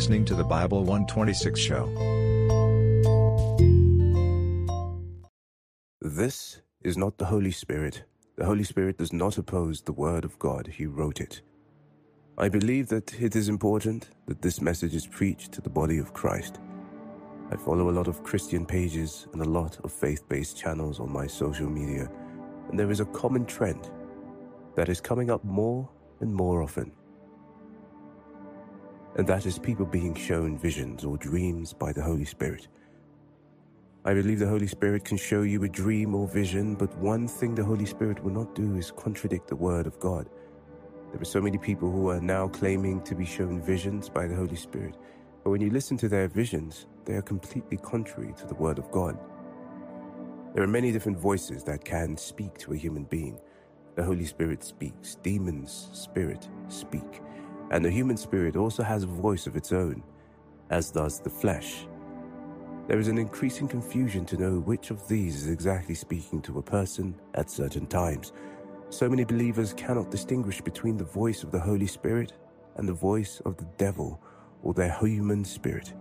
listening to the Bible 126 show. This is not the Holy Spirit. The Holy Spirit does not oppose the Word of God, He wrote it. I believe that it is important that this message is preached to the body of Christ. I follow a lot of Christian pages and a lot of faith based channels on my social media, and there is a common trend that is coming up more and more often. And that is people being shown visions or dreams by the Holy Spirit. I believe the Holy Spirit can show you a dream or vision, but one thing the Holy Spirit will not do is contradict the Word of God. There are so many people who are now claiming to be shown visions by the Holy Spirit, but when you listen to their visions, they are completely contrary to the Word of God. There are many different voices that can speak to a human being. The Holy Spirit speaks, demons, spirit speak, and the human spirit also has a voice of its own, as does the flesh. There is an increasing confusion to know which of these is exactly speaking to a person at certain times. So many believers cannot distinguish between the voice of the Holy Spirit and the voice of the devil or their human spirit.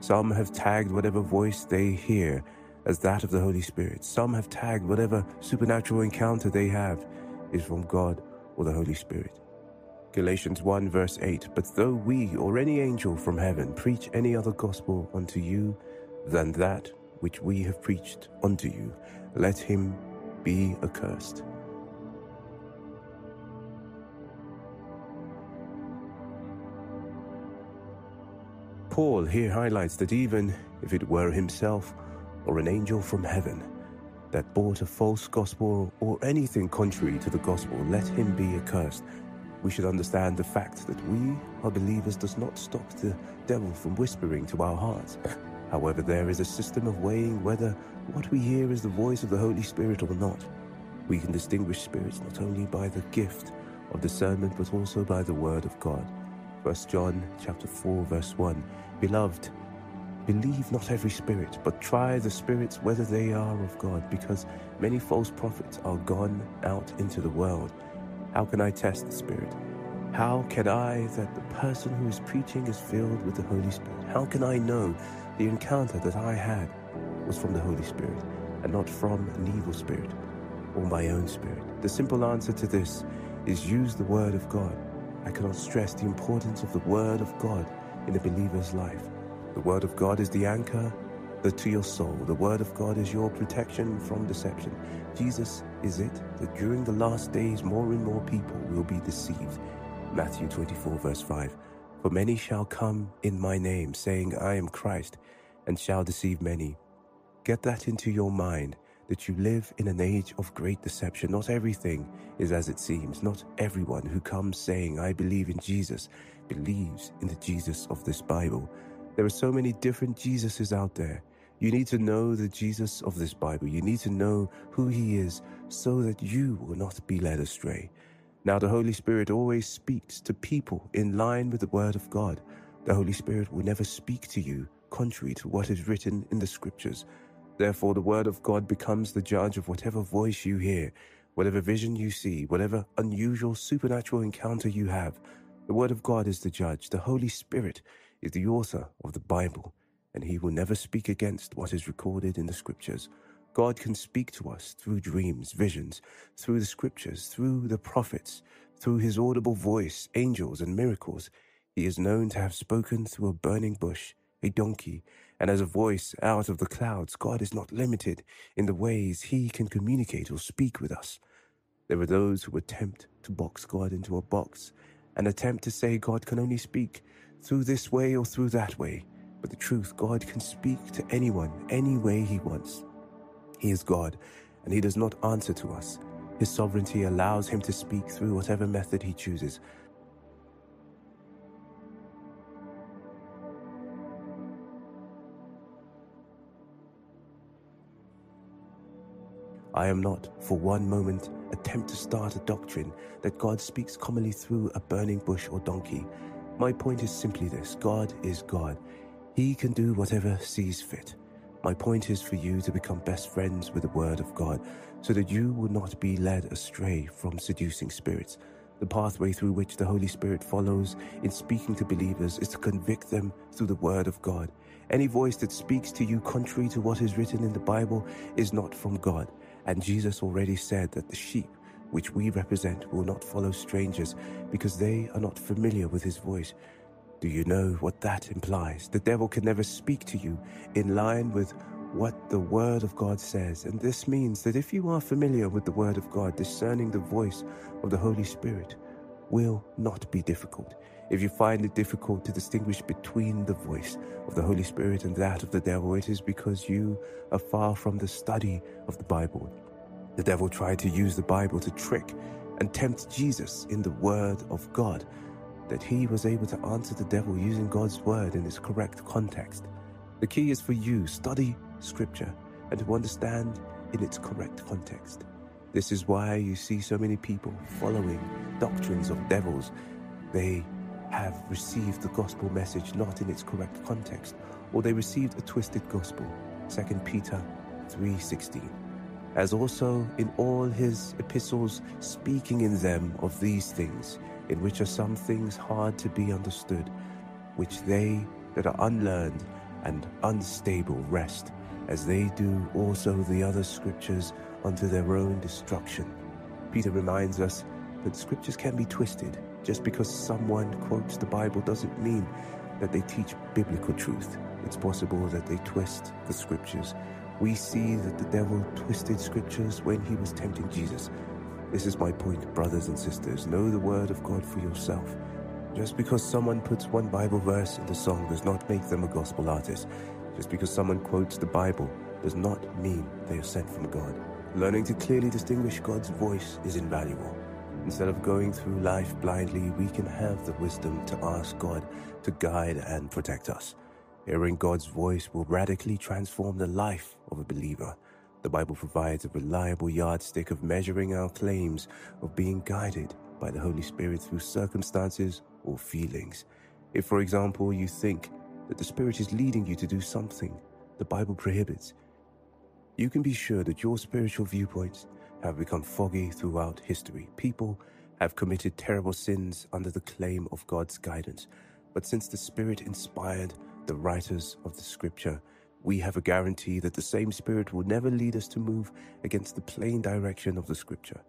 Some have tagged whatever voice they hear as that of the Holy Spirit. Some have tagged whatever supernatural encounter they have is from God or the Holy Spirit. Galatians 1 verse 8 But though we or any angel from heaven preach any other gospel unto you than that which we have preached unto you, let him be accursed. Paul here highlights that even if it were himself or an angel from heaven that brought a false gospel or anything contrary to the gospel, let him be accursed. We should understand the fact that we are believers does not stop the devil from whispering to our hearts. However, there is a system of weighing whether what we hear is the voice of the Holy Spirit or not. We can distinguish spirits not only by the gift of discernment but also by the word of God. 1 John chapter 4 verse 1 Beloved, believe not every spirit, but try the spirits whether they are of God, because many false prophets are gone out into the world. How can I test the spirit? How can I that the person who is preaching is filled with the Holy Spirit? How can I know the encounter that I had was from the Holy Spirit and not from an evil spirit or my own spirit? The simple answer to this is use the Word of God. I cannot stress the importance of the Word of God in a believer's life. The Word of God is the anchor to your soul. The Word of God is your protection from deception. Jesus is it that during the last days more and more people will be deceived. Matthew 24, verse 5. For many shall come in my name, saying, I am Christ, and shall deceive many. Get that into your mind that you live in an age of great deception. Not everything is as it seems. Not everyone who comes saying, I believe in Jesus, believes in the Jesus of this Bible. There are so many different Jesuses out there. You need to know the Jesus of this Bible. You need to know who he is so that you will not be led astray. Now, the Holy Spirit always speaks to people in line with the Word of God. The Holy Spirit will never speak to you contrary to what is written in the Scriptures. Therefore, the Word of God becomes the judge of whatever voice you hear, whatever vision you see, whatever unusual supernatural encounter you have. The Word of God is the judge. The Holy Spirit is the author of the Bible, and He will never speak against what is recorded in the Scriptures. God can speak to us through dreams, visions, through the Scriptures, through the prophets, through His audible voice, angels, and miracles. He is known to have spoken through a burning bush, a donkey, and as a voice out of the clouds. God is not limited in the ways He can communicate or speak with us. There are those who attempt to box God into a box and attempt to say God can only speak through this way or through that way. But the truth, God can speak to anyone, any way He wants. He is God, and He does not answer to us. His sovereignty allows Him to speak through whatever method He chooses. I am not, for one moment, attempt to start a doctrine that God speaks commonly through a burning bush or donkey. My point is simply this God is God. He can do whatever sees fit. My point is for you to become best friends with the Word of God so that you will not be led astray from seducing spirits. The pathway through which the Holy Spirit follows in speaking to believers is to convict them through the Word of God. Any voice that speaks to you contrary to what is written in the Bible is not from God. And Jesus already said that the sheep which we represent will not follow strangers because they are not familiar with his voice. Do you know what that implies? The devil can never speak to you in line with what the Word of God says. And this means that if you are familiar with the Word of God, discerning the voice of the Holy Spirit will not be difficult. If you find it difficult to distinguish between the voice of the Holy Spirit and that of the devil, it is because you are far from the study of the Bible. The devil tried to use the Bible to trick and tempt Jesus in the Word of God, that he was able to answer the devil using God's Word in its correct context. The key is for you study Scripture and to understand in its correct context. This is why you see so many people following doctrines of devils. They have received the gospel message not in its correct context, or they received a twisted gospel. 2 Peter 3:16. As also in all his epistles speaking in them of these things, in which are some things hard to be understood, which they that are unlearned and unstable wrest, as they do also the other scriptures unto their own destruction. Peter reminds us that scriptures can be twisted. Just because someone quotes the Bible doesn't mean that they teach biblical truth. It's possible that they twist the scriptures. We see that the devil twisted scriptures when he was tempting Jesus. This is my point, brothers and sisters. Know the word of God for yourself. Just because someone puts one Bible verse in the song does not make them a gospel artist. Just because someone quotes the Bible does not mean they are sent from God. Learning to clearly distinguish God's voice is invaluable. Instead of going through life blindly, we can have the wisdom to ask God to guide and protect us. Hearing God's voice will radically transform the life of a believer. The Bible provides a reliable yardstick of measuring our claims of being guided by the Holy Spirit through circumstances or feelings. If, for example, you think that the Spirit is leading you to do something the Bible prohibits, you can be sure that your spiritual viewpoints have become foggy throughout history. People have committed terrible sins under the claim of God's guidance. But since the Spirit inspired the writers of the Scripture, we have a guarantee that the same Spirit will never lead us to move against the plain direction of the Scripture.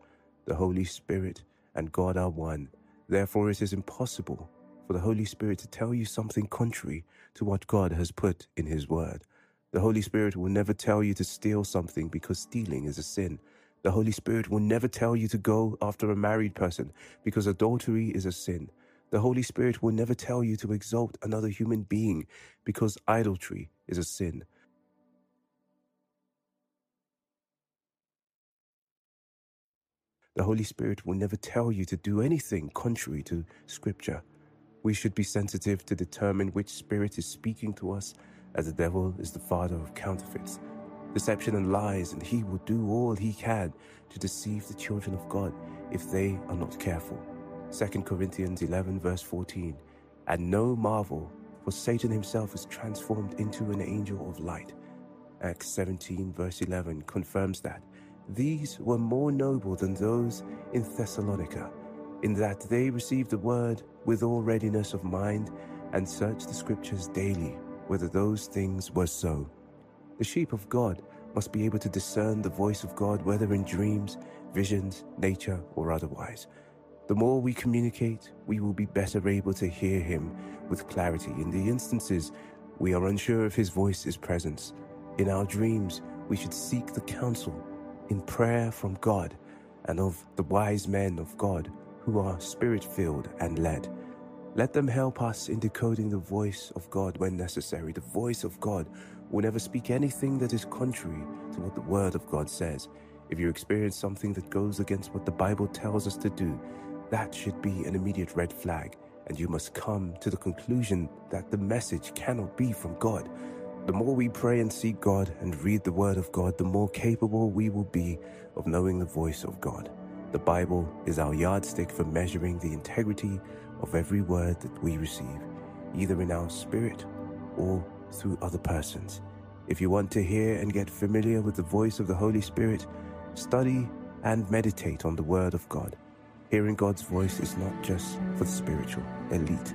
The Holy Spirit and God are one. Therefore, it is impossible for the Holy Spirit to tell you something contrary to what God has put in His Word. The Holy Spirit will never tell you to steal something because stealing is a sin. The Holy Spirit will never tell you to go after a married person because adultery is a sin. The Holy Spirit will never tell you to exalt another human being because idolatry is a sin. The Holy Spirit will never tell you to do anything contrary to Scripture. We should be sensitive to determine which spirit is speaking to us as the devil is the father of counterfeits, deception and lies, and he will do all he can to deceive the children of God if they are not careful. 2 Corinthians 11, verse 14. And no marvel, for Satan himself is transformed into an angel of light. Acts 17, verse 11 confirms that. These were more noble than those in Thessalonica, in that they received the word with all readiness of mind and searched the scriptures daily whether those things were so. The sheep of God must be able to discern the voice of God, whether in dreams, visions, nature, or otherwise. The more we communicate, we will be better able to hear Him with clarity. In the instances we are unsure of His voice's presence, in our dreams, we should seek the counsel in prayer from God and of the wise men of God who are spirit filled and led. Let them help us in decoding the voice of God when necessary. The voice of God will never speak anything that is contrary to what the Word of God says. If you experience something that goes against what the Bible tells us to do, that should be an immediate red flag, and you must come to the conclusion that the message cannot be from God. The more we pray and seek God and read the Word of God, the more capable we will be of knowing the voice of God. The Bible is our yardstick for measuring the integrity of every word that we receive, either in our spirit or through other persons. If you want to hear and get familiar with the voice of the Holy Spirit, study and meditate on the Word of God. Hearing God's voice is not just for the spiritual, elite,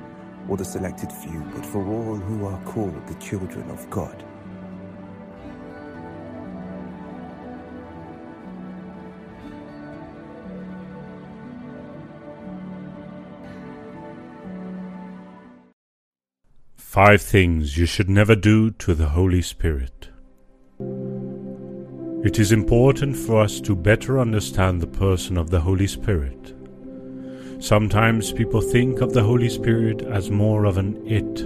or the selected few, but for all who are called the children of God. Five things you should never do to the Holy Spirit. It is important for us to better understand the person of the Holy Spirit. Sometimes people think of the Holy Spirit as more of an it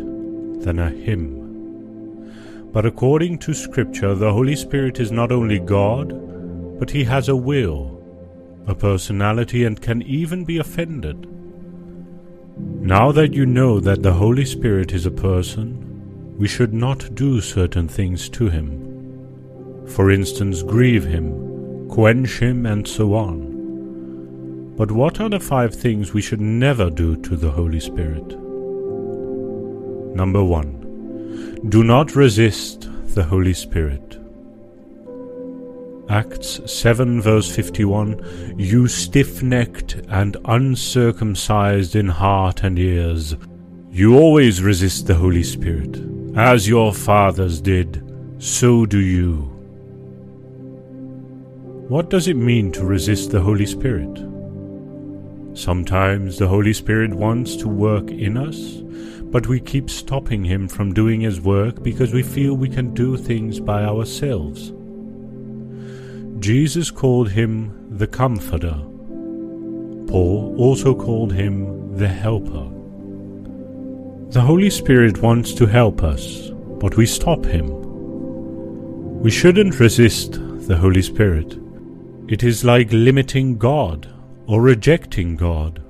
than a him. But according to Scripture, the Holy Spirit is not only God, but he has a will, a personality, and can even be offended. Now that you know that the Holy Spirit is a person, we should not do certain things to him. For instance, grieve him, quench him, and so on. But what are the five things we should never do to the Holy Spirit? Number one, do not resist the Holy Spirit. Acts 7 verse 51 You stiff necked and uncircumcised in heart and ears, you always resist the Holy Spirit. As your fathers did, so do you. What does it mean to resist the Holy Spirit? Sometimes the Holy Spirit wants to work in us, but we keep stopping Him from doing His work because we feel we can do things by ourselves. Jesus called him the Comforter. Paul also called him the Helper. The Holy Spirit wants to help us, but we stop him. We shouldn't resist the Holy Spirit. It is like limiting God or rejecting God.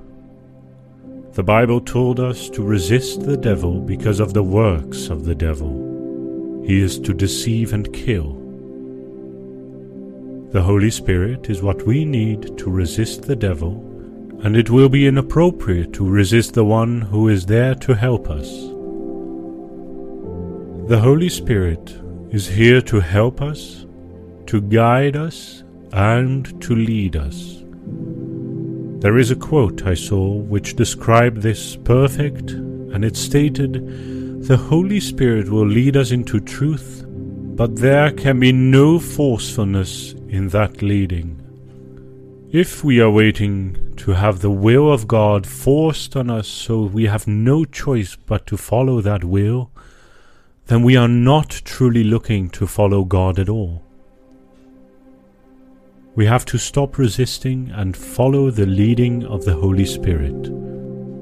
The Bible told us to resist the devil because of the works of the devil. He is to deceive and kill. The Holy Spirit is what we need to resist the devil, and it will be inappropriate to resist the one who is there to help us. The Holy Spirit is here to help us, to guide us, and to lead us. There is a quote I saw which described this perfect, and it stated, The Holy Spirit will lead us into truth, but there can be no forcefulness in that leading. If we are waiting to have the will of God forced on us so we have no choice but to follow that will, then we are not truly looking to follow God at all. We have to stop resisting and follow the leading of the Holy Spirit.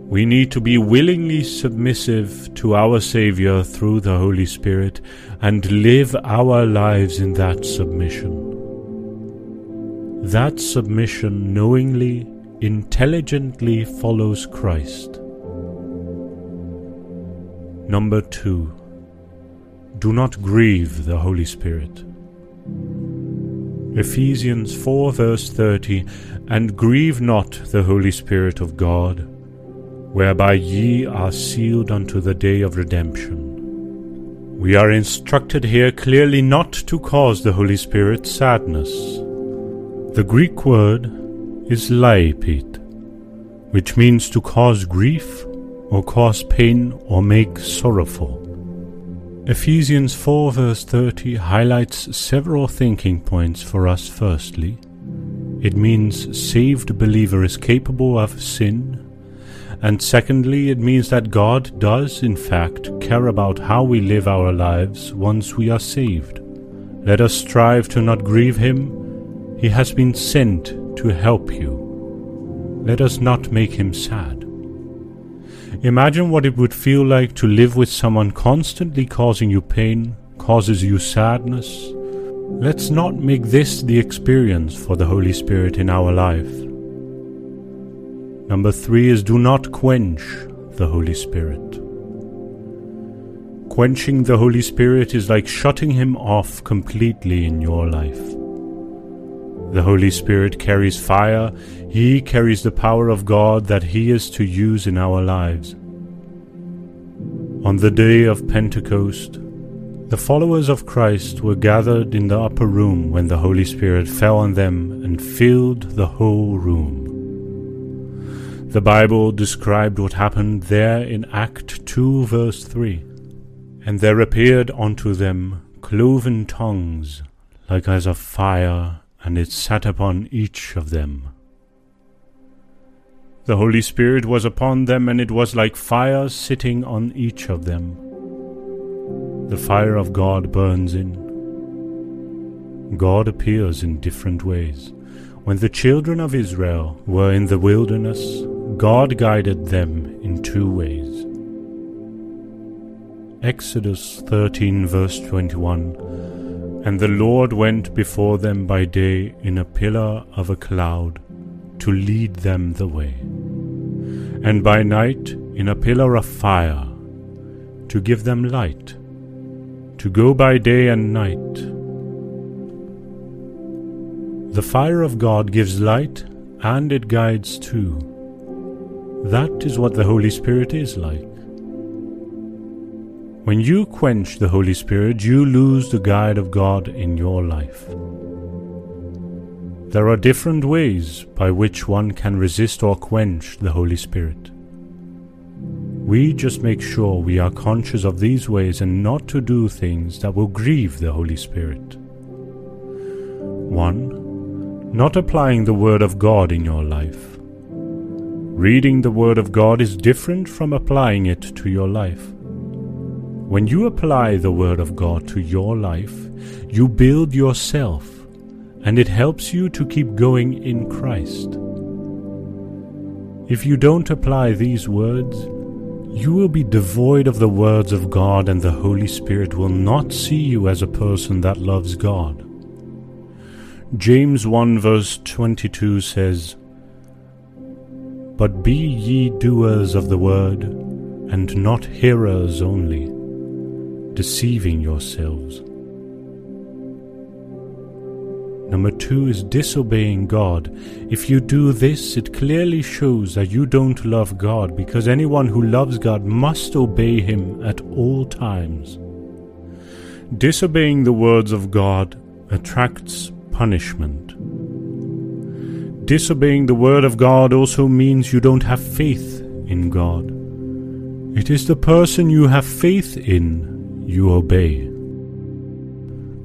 We need to be willingly submissive to our Saviour through the Holy Spirit and live our lives in that submission. That submission knowingly, intelligently follows Christ. Number two, do not grieve the Holy Spirit. Ephesians 4 verse 30 And grieve not the Holy Spirit of God, whereby ye are sealed unto the day of redemption. We are instructed here clearly not to cause the Holy Spirit sadness. The Greek word is laipit, which means to cause grief or cause pain or make sorrowful. Ephesians 4 verse 30 highlights several thinking points for us firstly. It means saved believer is capable of sin. And secondly, it means that God does in fact care about how we live our lives once we are saved. Let us strive to not grieve Him he has been sent to help you. Let us not make him sad. Imagine what it would feel like to live with someone constantly causing you pain, causes you sadness. Let's not make this the experience for the Holy Spirit in our life. Number three is do not quench the Holy Spirit. Quenching the Holy Spirit is like shutting him off completely in your life. The Holy Spirit carries fire, He carries the power of God that He is to use in our lives. On the day of Pentecost, the followers of Christ were gathered in the upper room when the Holy Spirit fell on them and filled the whole room. The Bible described what happened there in Act 2, verse 3. And there appeared unto them cloven tongues, like as of fire, and it sat upon each of them. The Holy Spirit was upon them, and it was like fire sitting on each of them. The fire of God burns in. God appears in different ways. When the children of Israel were in the wilderness, God guided them in two ways. Exodus 13, verse 21 And the Lord went before them by day in a pillar of a cloud to lead them the way, and by night in a pillar of fire to give them light, to go by day and night. The fire of God gives light and it guides too. That is what the Holy Spirit is like. When you quench the Holy Spirit, you lose the guide of God in your life. There are different ways by which one can resist or quench the Holy Spirit. We just make sure we are conscious of these ways and not to do things that will grieve the Holy Spirit. 1. Not applying the Word of God in your life. Reading the Word of God is different from applying it to your life. When you apply the Word of God to your life, you build yourself, and it helps you to keep going in Christ. If you don't apply these words, you will be devoid of the words of God, and the Holy Spirit will not see you as a person that loves God. James 1 verse 22 says, But be ye doers of the word, and not hearers only deceiving yourselves. Number two is disobeying God. If you do this, it clearly shows that you don't love God because anyone who loves God must obey Him at all times. Disobeying the words of God attracts punishment. Disobeying the word of God also means you don't have faith in God. It is the person you have faith in you obey.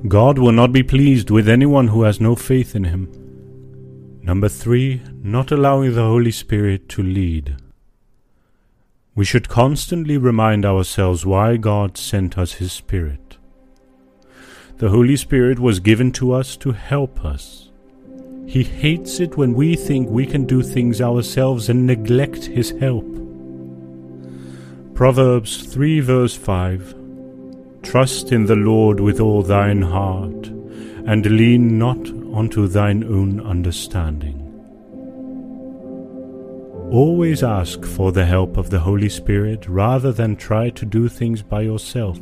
God will not be pleased with anyone who has no faith in Him. Number three, not allowing the Holy Spirit to lead. We should constantly remind ourselves why God sent us His Spirit. The Holy Spirit was given to us to help us. He hates it when we think we can do things ourselves and neglect His help. Proverbs 3 verse 5 Trust in the Lord with all thine heart, and lean not unto thine own understanding. Always ask for the help of the Holy Spirit rather than try to do things by yourself.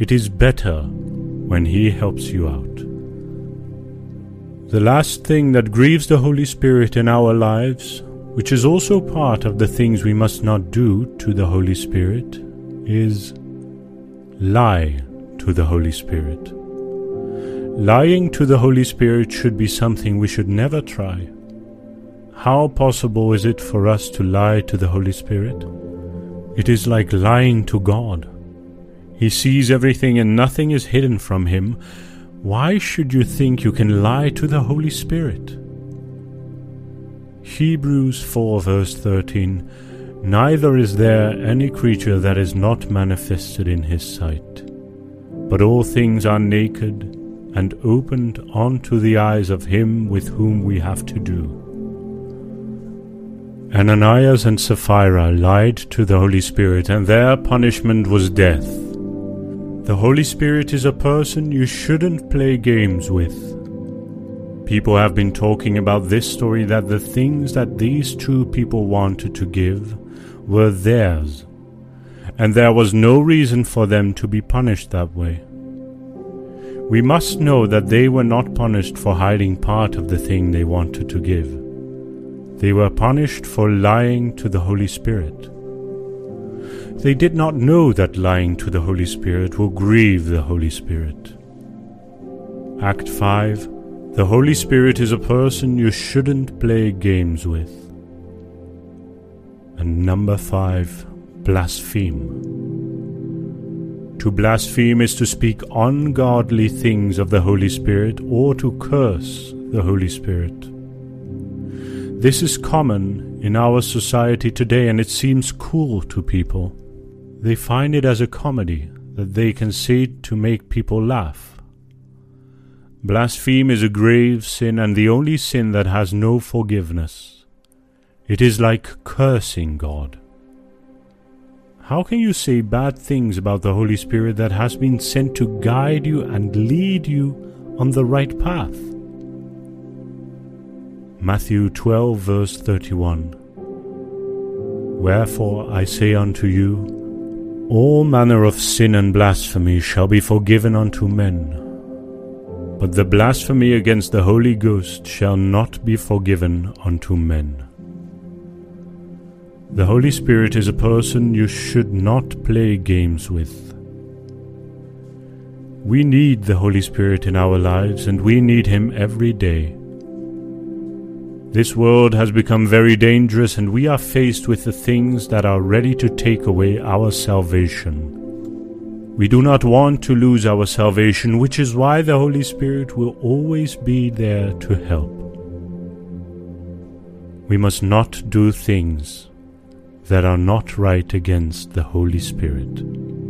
It is better when He helps you out. The last thing that grieves the Holy Spirit in our lives, which is also part of the things we must not do to the Holy Spirit, is lie to the Holy Spirit. Lying to the Holy Spirit should be something we should never try. How possible is it for us to lie to the Holy Spirit? It is like lying to God. He sees everything and nothing is hidden from him. Why should you think you can lie to the Holy Spirit? Hebrews 4 verse 13 Neither is there any creature that is not manifested in his sight, but all things are naked and opened unto the eyes of him with whom we have to do. Ananias and Sapphira lied to the Holy Spirit, and their punishment was death. The Holy Spirit is a person you shouldn't play games with. People have been talking about this story that the things that these two people wanted to give were theirs, and there was no reason for them to be punished that way. We must know that they were not punished for hiding part of the thing they wanted to give. They were punished for lying to the Holy Spirit. They did not know that lying to the Holy Spirit will grieve the Holy Spirit. Act 5 The Holy Spirit is a person you shouldn't play games with. And number five, blaspheme. To blaspheme is to speak ungodly things of the Holy Spirit or to curse the Holy Spirit. This is common in our society today and it seems cool to people. They find it as a comedy that they can say to make people laugh. Blaspheme is a grave sin and the only sin that has no forgiveness. It is like cursing God. How can you say bad things about the Holy Spirit that has been sent to guide you and lead you on the right path? Matthew 12, verse 31. Wherefore I say unto you, all manner of sin and blasphemy shall be forgiven unto men, but the blasphemy against the Holy Ghost shall not be forgiven unto men. The Holy Spirit is a person you should not play games with. We need the Holy Spirit in our lives and we need Him every day. This world has become very dangerous and we are faced with the things that are ready to take away our salvation. We do not want to lose our salvation, which is why the Holy Spirit will always be there to help. We must not do things that are not right against the Holy Spirit.